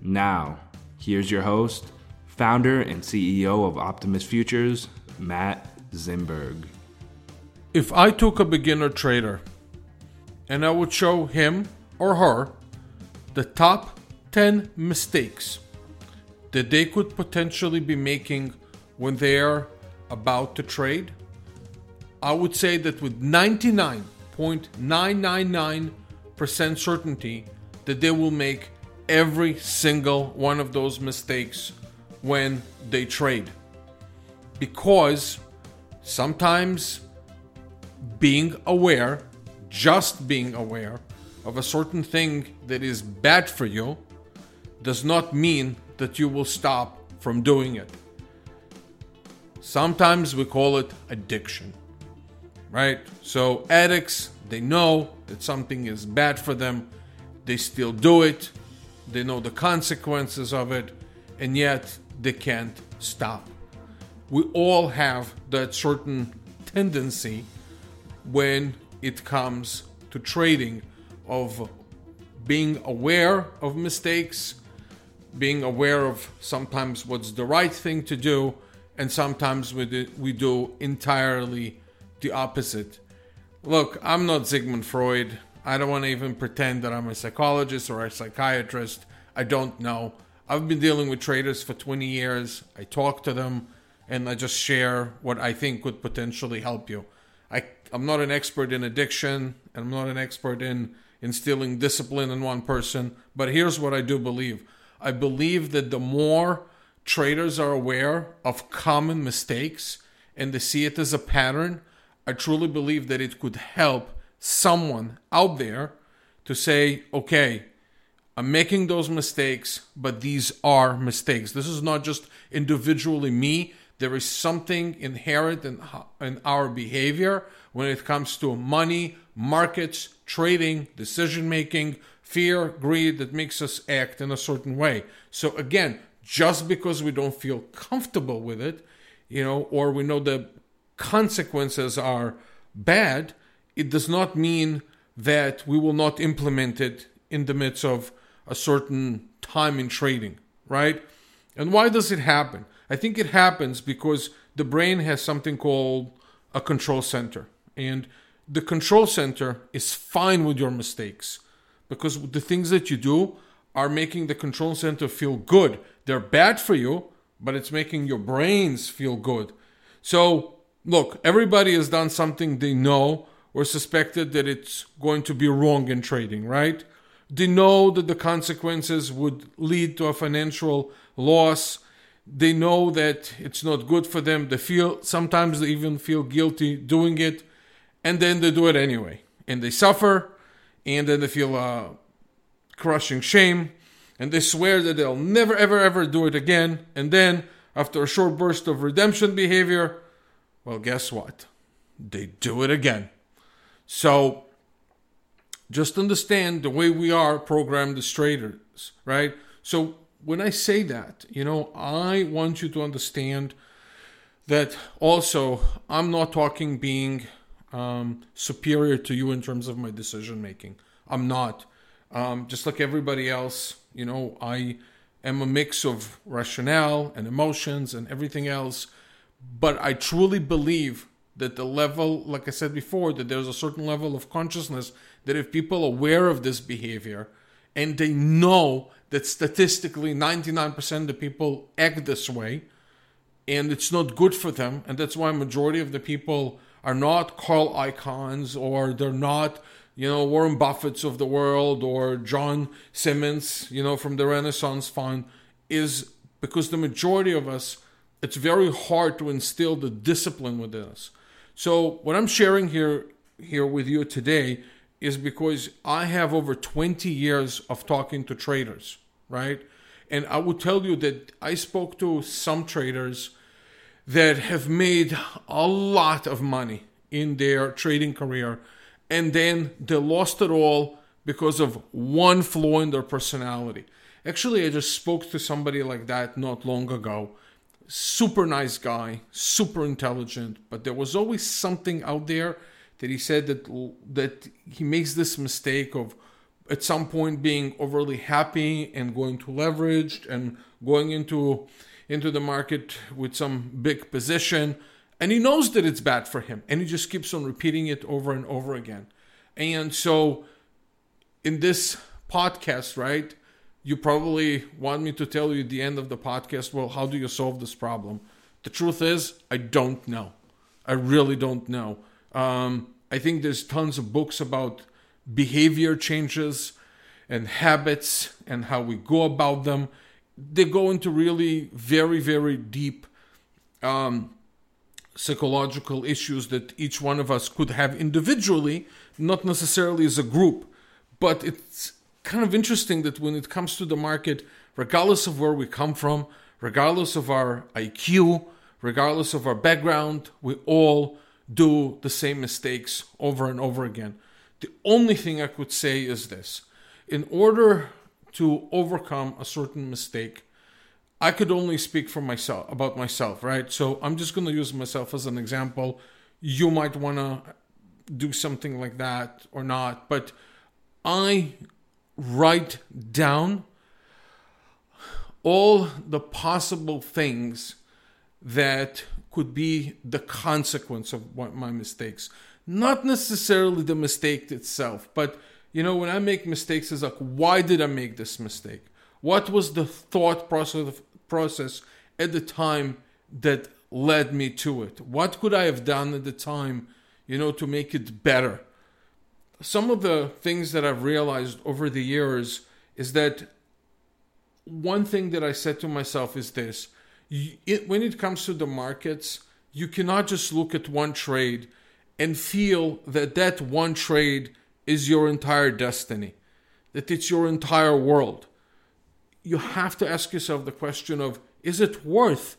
Now, here's your host, founder and CEO of Optimus Futures, Matt Zimberg. If I took a beginner trader and I would show him or her the top 10 mistakes that they could potentially be making when they're about to trade, I would say that with 99.999% certainty that they will make every single one of those mistakes when they trade. Because sometimes being aware, just being aware of a certain thing that is bad for you, does not mean that you will stop from doing it. Sometimes we call it addiction, right? So, addicts, they know that something is bad for them, they still do it they know the consequences of it, and yet they can't stop. We all have that certain tendency when it comes to trading of being aware of mistakes, being aware of sometimes what's the right thing to do, and sometimes we do, we do entirely the opposite. Look, I'm not Sigmund Freud. I don't want to even pretend that I'm a psychologist or a psychiatrist. I don't know. I've been dealing with traders for 20 years. I talk to them and I just share what I think could potentially help you. I, I'm not an expert in addiction and I'm not an expert in instilling discipline in one person, but here's what I do believe I believe that the more traders are aware of common mistakes and they see it as a pattern, I truly believe that it could help someone out there to say, okay, I'm making those mistakes, but these are mistakes. This is not just individually me. There is something inherent in, in our behavior when it comes to money, markets, trading, decision making, fear, greed that makes us act in a certain way. So, again, just because we don't feel comfortable with it, you know, or we know the consequences are bad, it does not mean that we will not implement it in the midst of a certain time in trading, right? And why does it happen? I think it happens because the brain has something called a control center. And the control center is fine with your mistakes because the things that you do are making the control center feel good. They're bad for you, but it's making your brains feel good. So, look, everybody has done something they know or suspected that it's going to be wrong in trading, right? They know that the consequences would lead to a financial loss. They know that it's not good for them. They feel sometimes they even feel guilty doing it, and then they do it anyway. And they suffer, and then they feel uh, crushing shame, and they swear that they'll never, ever, ever do it again. And then, after a short burst of redemption behavior, well, guess what? They do it again. So just understand the way we are programmed as traders, right? So when I say that, you know, I want you to understand that also I'm not talking being um, superior to you in terms of my decision making. I'm not. Um, just like everybody else, you know, I am a mix of rationale and emotions and everything else. But I truly believe that the level, like I said before, that there's a certain level of consciousness that if people are aware of this behavior and they know that statistically 99% of people act this way and it's not good for them and that's why majority of the people are not Carl Icahns or they're not you know Warren Buffett's of the world or John Simmons you know from the Renaissance Fund is because the majority of us it's very hard to instill the discipline within us so what I'm sharing here here with you today is because I have over 20 years of talking to traders, right? And I will tell you that I spoke to some traders that have made a lot of money in their trading career and then they lost it all because of one flaw in their personality. Actually, I just spoke to somebody like that not long ago. Super nice guy, super intelligent, but there was always something out there that he said that that he makes this mistake of at some point being overly happy and going to leveraged and going into into the market with some big position and he knows that it's bad for him and he just keeps on repeating it over and over again. And so in this podcast right you probably want me to tell you at the end of the podcast well how do you solve this problem the truth is i don't know i really don't know um, I think there's tons of books about behavior changes and habits and how we go about them. They go into really very, very deep um, psychological issues that each one of us could have individually, not necessarily as a group. But it's kind of interesting that when it comes to the market, regardless of where we come from, regardless of our IQ, regardless of our background, we all do the same mistakes over and over again. The only thing I could say is this in order to overcome a certain mistake, I could only speak for myself about myself, right? So I'm just going to use myself as an example. You might want to do something like that or not, but I write down all the possible things that could be the consequence of what my mistakes. Not necessarily the mistake itself, but you know, when I make mistakes, it's like, why did I make this mistake? What was the thought process process at the time that led me to it? What could I have done at the time, you know, to make it better? Some of the things that I've realized over the years is that one thing that I said to myself is this it, when it comes to the markets, you cannot just look at one trade and feel that that one trade is your entire destiny, that it's your entire world. You have to ask yourself the question of is it worth,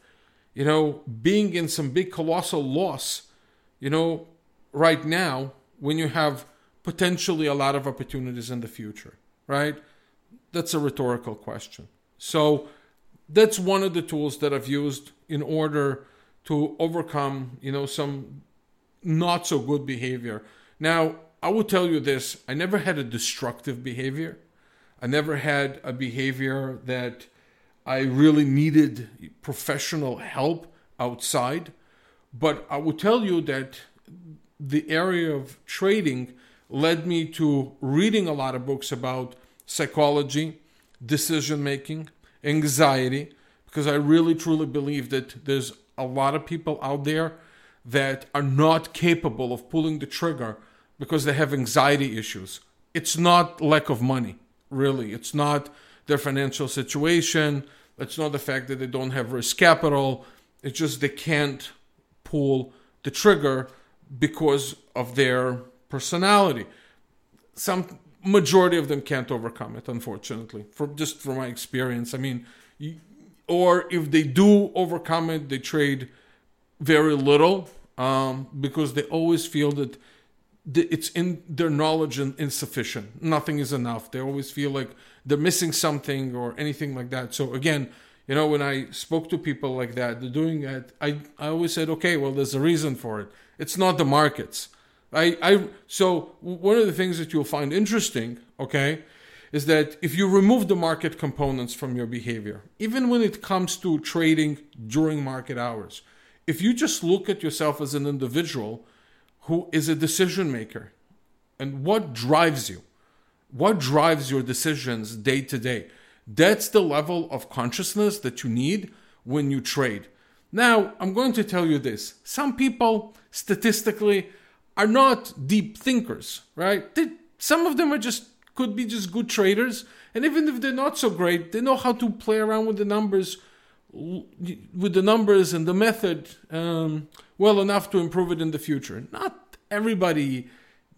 you know, being in some big colossal loss, you know, right now when you have potentially a lot of opportunities in the future, right? That's a rhetorical question. So that's one of the tools that I've used in order to overcome, you know, some not so good behavior. Now, I will tell you this, I never had a destructive behavior. I never had a behavior that I really needed professional help outside. But I will tell you that the area of trading led me to reading a lot of books about psychology, decision making, anxiety, because I really truly believe that there's a lot of people out there that are not capable of pulling the trigger because they have anxiety issues. It's not lack of money, really. It's not their financial situation. It's not the fact that they don't have risk capital. It's just they can't pull the trigger because of their personality. Some majority of them can't overcome it unfortunately for just from my experience. I mean or if they do overcome it they trade very little um, because they always feel that it's in their knowledge and insufficient. Nothing is enough. They always feel like they're missing something or anything like that. So again you know when i spoke to people like that they're doing it i, I always said okay well there's a reason for it. It's not the markets I, I so one of the things that you'll find interesting, okay, is that if you remove the market components from your behavior, even when it comes to trading during market hours, if you just look at yourself as an individual who is a decision maker and what drives you, What drives your decisions day to day? That's the level of consciousness that you need when you trade. Now, I'm going to tell you this. Some people, statistically, are not deep thinkers, right? They, some of them are just, could be just good traders. And even if they're not so great, they know how to play around with the numbers, with the numbers and the method um, well enough to improve it in the future. Not everybody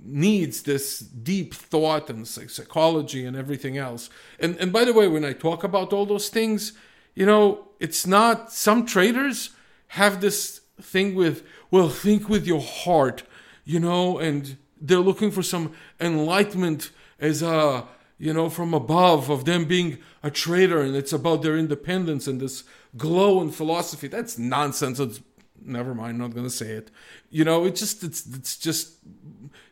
needs this deep thought and psychology and everything else. And and by the way, when I talk about all those things, you know, it's not some traders have this thing with well, think with your heart, you know, and they're looking for some enlightenment as a you know from above of them being a trader and it's about their independence and this glow and philosophy. That's nonsense. It's never mind. I'm not going to say it. You know, it's just it's it's just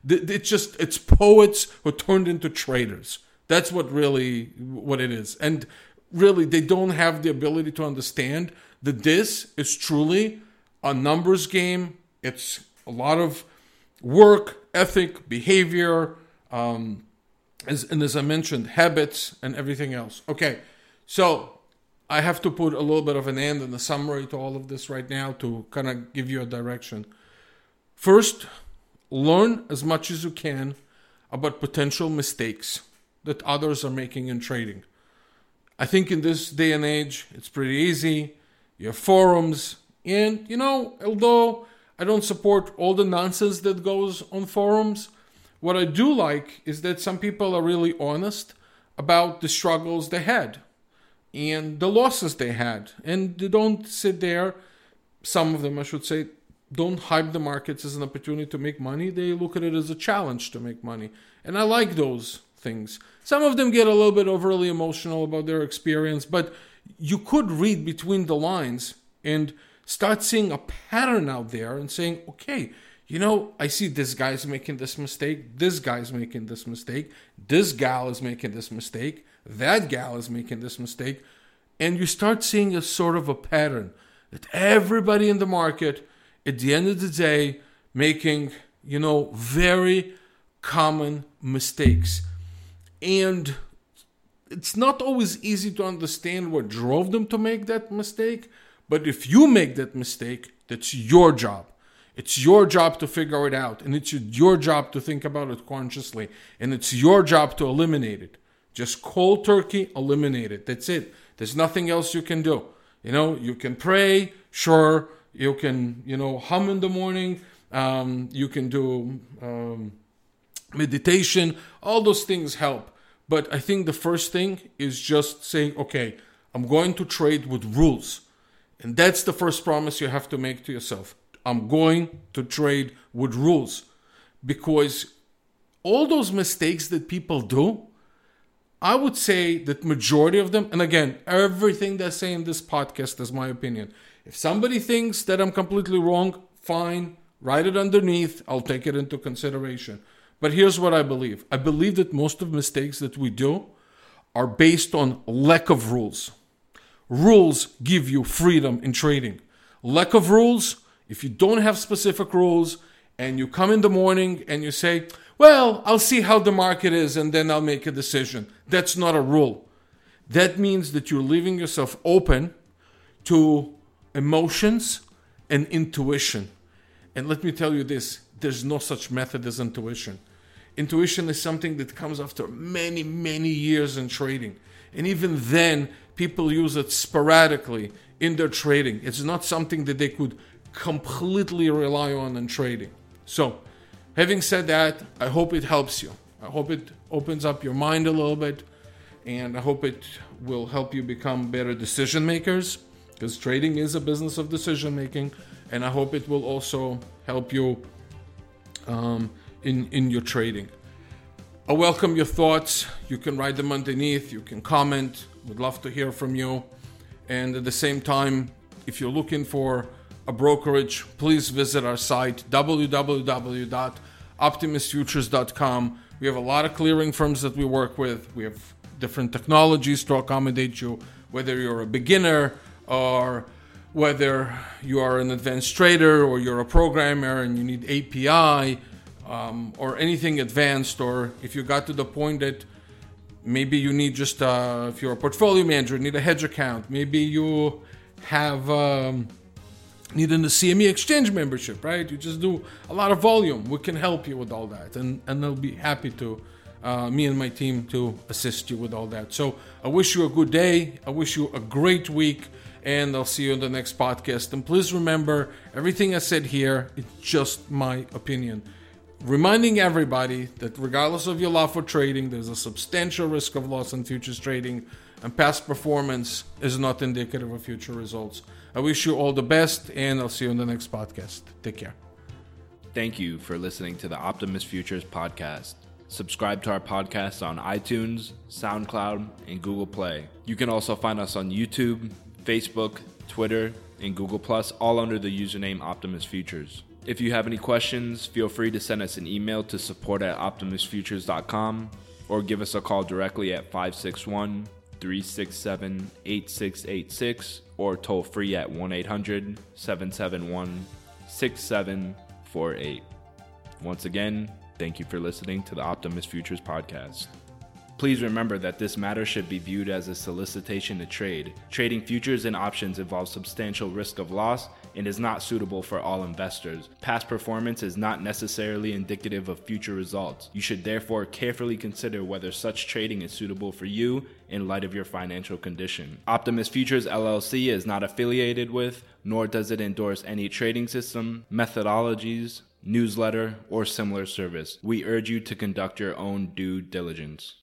it's just it's poets who turned into traders. That's what really what it is. And really, they don't have the ability to understand that this is truly a numbers game. It's a lot of work, ethic, behavior, um, as, and as I mentioned, habits and everything else. Okay, so I have to put a little bit of an end and a summary to all of this right now to kind of give you a direction. First, learn as much as you can about potential mistakes that others are making in trading. I think in this day and age, it's pretty easy. You have forums, and you know, although I don't support all the nonsense that goes on forums, what I do like is that some people are really honest about the struggles they had and the losses they had. And they don't sit there, some of them, I should say, don't hype the markets as an opportunity to make money. They look at it as a challenge to make money. And I like those things. Some of them get a little bit overly emotional about their experience, but you could read between the lines and start seeing a pattern out there and saying, okay, you know, I see this guy's making this mistake, this guy's making this mistake, this gal is making this mistake that gal is making this mistake. And you start seeing a sort of a pattern that everybody in the market, at the end of the day, making, you know, very common mistakes. And it's not always easy to understand what drove them to make that mistake. But if you make that mistake, that's your job. It's your job to figure it out. And it's your job to think about it consciously. And it's your job to eliminate it. Just cold turkey, eliminate it. That's it. There's nothing else you can do. You know, you can pray, sure. You can, you know, hum in the morning. Um, you can do um, meditation. All those things help. But I think the first thing is just saying, okay, I'm going to trade with rules. And that's the first promise you have to make to yourself. I'm going to trade with rules. Because all those mistakes that people do, I would say that majority of them, and again, everything they say in this podcast is my opinion. If somebody thinks that I'm completely wrong, fine, write it underneath. I'll take it into consideration. But here's what I believe. I believe that most of mistakes that we do are based on lack of rules. Rules give you freedom in trading. Lack of rules, if you don't have specific rules and you come in the morning and you say, well, I'll see how the market is and then I'll make a decision. That's not a rule. That means that you're leaving yourself open to emotions and intuition. And let me tell you this there's no such method as intuition. Intuition is something that comes after many, many years in trading. And even then, people use it sporadically in their trading. It's not something that they could completely rely on in trading. So, having said that, I hope it helps you. I hope it opens up your mind a little bit, and I hope it will help you become better decision makers because trading is a business of decision making, and I hope it will also help you um, in in your trading. I welcome your thoughts. You can write them underneath. You can comment. We'd love to hear from you. And at the same time, if you're looking for a brokerage, please visit our site www.optimusfutures.com. We have a lot of clearing firms that we work with. We have different technologies to accommodate you, whether you're a beginner or whether you are an advanced trader or you're a programmer and you need API. Um, or anything advanced, or if you got to the point that maybe you need just uh, if you're a portfolio manager, need a hedge account, maybe you have um, needing the CME exchange membership, right? You just do a lot of volume. We can help you with all that, and and I'll be happy to. Uh, me and my team to assist you with all that. So I wish you a good day. I wish you a great week, and I'll see you in the next podcast. And please remember, everything I said here is just my opinion. Reminding everybody that regardless of your love for trading, there's a substantial risk of loss in futures trading, and past performance is not indicative of future results. I wish you all the best, and I'll see you in the next podcast. Take care. Thank you for listening to the Optimus Futures podcast. Subscribe to our podcast on iTunes, SoundCloud, and Google Play. You can also find us on YouTube, Facebook, Twitter, and Google Plus, all under the username Optimus Futures. If you have any questions, feel free to send us an email to support at optimusfutures.com or give us a call directly at 561 367 8686 or toll free at 1 800 771 6748. Once again, thank you for listening to the Optimus Futures podcast. Please remember that this matter should be viewed as a solicitation to trade. Trading futures and options involves substantial risk of loss and is not suitable for all investors. Past performance is not necessarily indicative of future results. You should therefore carefully consider whether such trading is suitable for you in light of your financial condition. Optimus Futures LLC is not affiliated with, nor does it endorse any trading system, methodologies, newsletter, or similar service. We urge you to conduct your own due diligence.